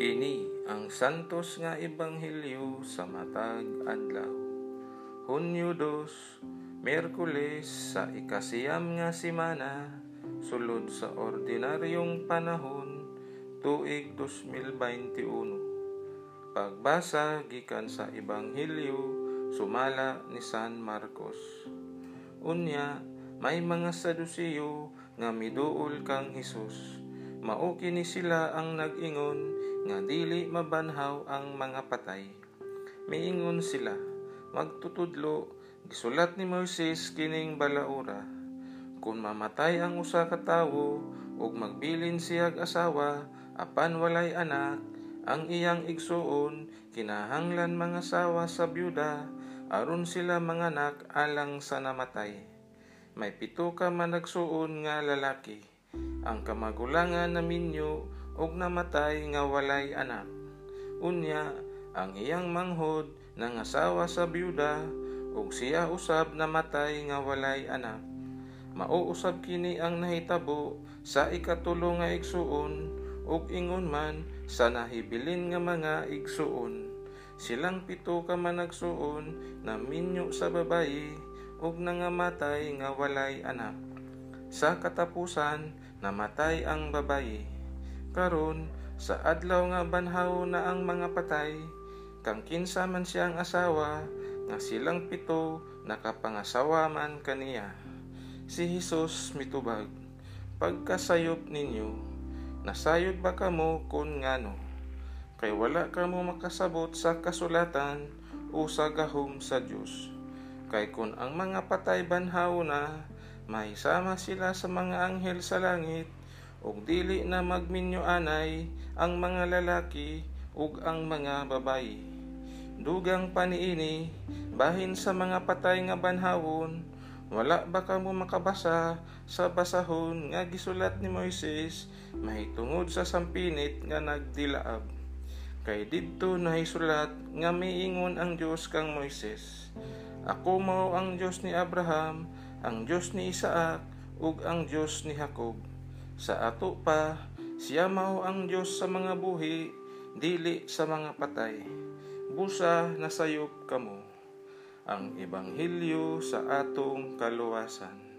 Kini ang santos nga ebanghelyo sa matag adlaw. Hunyo 2, Miyerkules sa ikasiyam nga simana, sulod sa ordinaryong panahon, tuig 2021. Pagbasa gikan sa ebanghelyo sumala ni San Marcos. Unya, may mga sadusiyo nga miduol kang Hesus. Mao kini sila ang nag-ingon nga dili mabanhaw ang mga patay. Miingon sila, magtutudlo, gisulat ni Moises kining balaura. Kung mamatay ang usa ka tawo ug magbilin siyag asawa apan walay anak, ang iyang igsuon kinahanglan mga sawa sa byuda aron sila manganak alang sa namatay. May pito ka man nagsuon nga lalaki. Ang kamagulangan na minyo ug namatay nga walay anak. Unya, ang iyang manghod nang asawa sa byuda ug siya usab namatay nga walay anak. Mauusab kini ang nahitabo sa ikatulo nga igsuon ug ingon man sa nahibilin nga mga igsuon. Silang pito ka man nagsuon na minyo sa babayi ug nangamatay nga walay anak. Sa katapusan, namatay ang babayi. Karon sa adlaw nga banhaw na ang mga patay, kang kinsa man siyang asawa, nga silang pito nakapangasawa man kaniya. Si Hesus mitubag, pagkasayop ninyo, nasayod ba kamo kun ngano? Kay wala kamo makasabot sa kasulatan o sa gahom sa Dios. Kay kun ang mga patay banhaw na, mahisama sila sa mga anghel sa langit, ug dili na magminyo anay ang mga lalaki ug ang mga babayi. Dugang paniini, bahin sa mga patay nga banhawon, wala ba ka mo makabasa sa basahon nga gisulat ni Moises mahitungod sa sampinit nga nagdilaab. Kay didto nahisulat nga miingon ang Dios kang Moises. Ako mao ang Dios ni Abraham, ang Dios ni Isaac, ug ang Dios ni Jacob. Sa ato pa, siya mao ang Dios sa mga buhi, dili sa mga patay. Busa nasayop kamo. Ang ebanghelyo sa atong kaluwasan.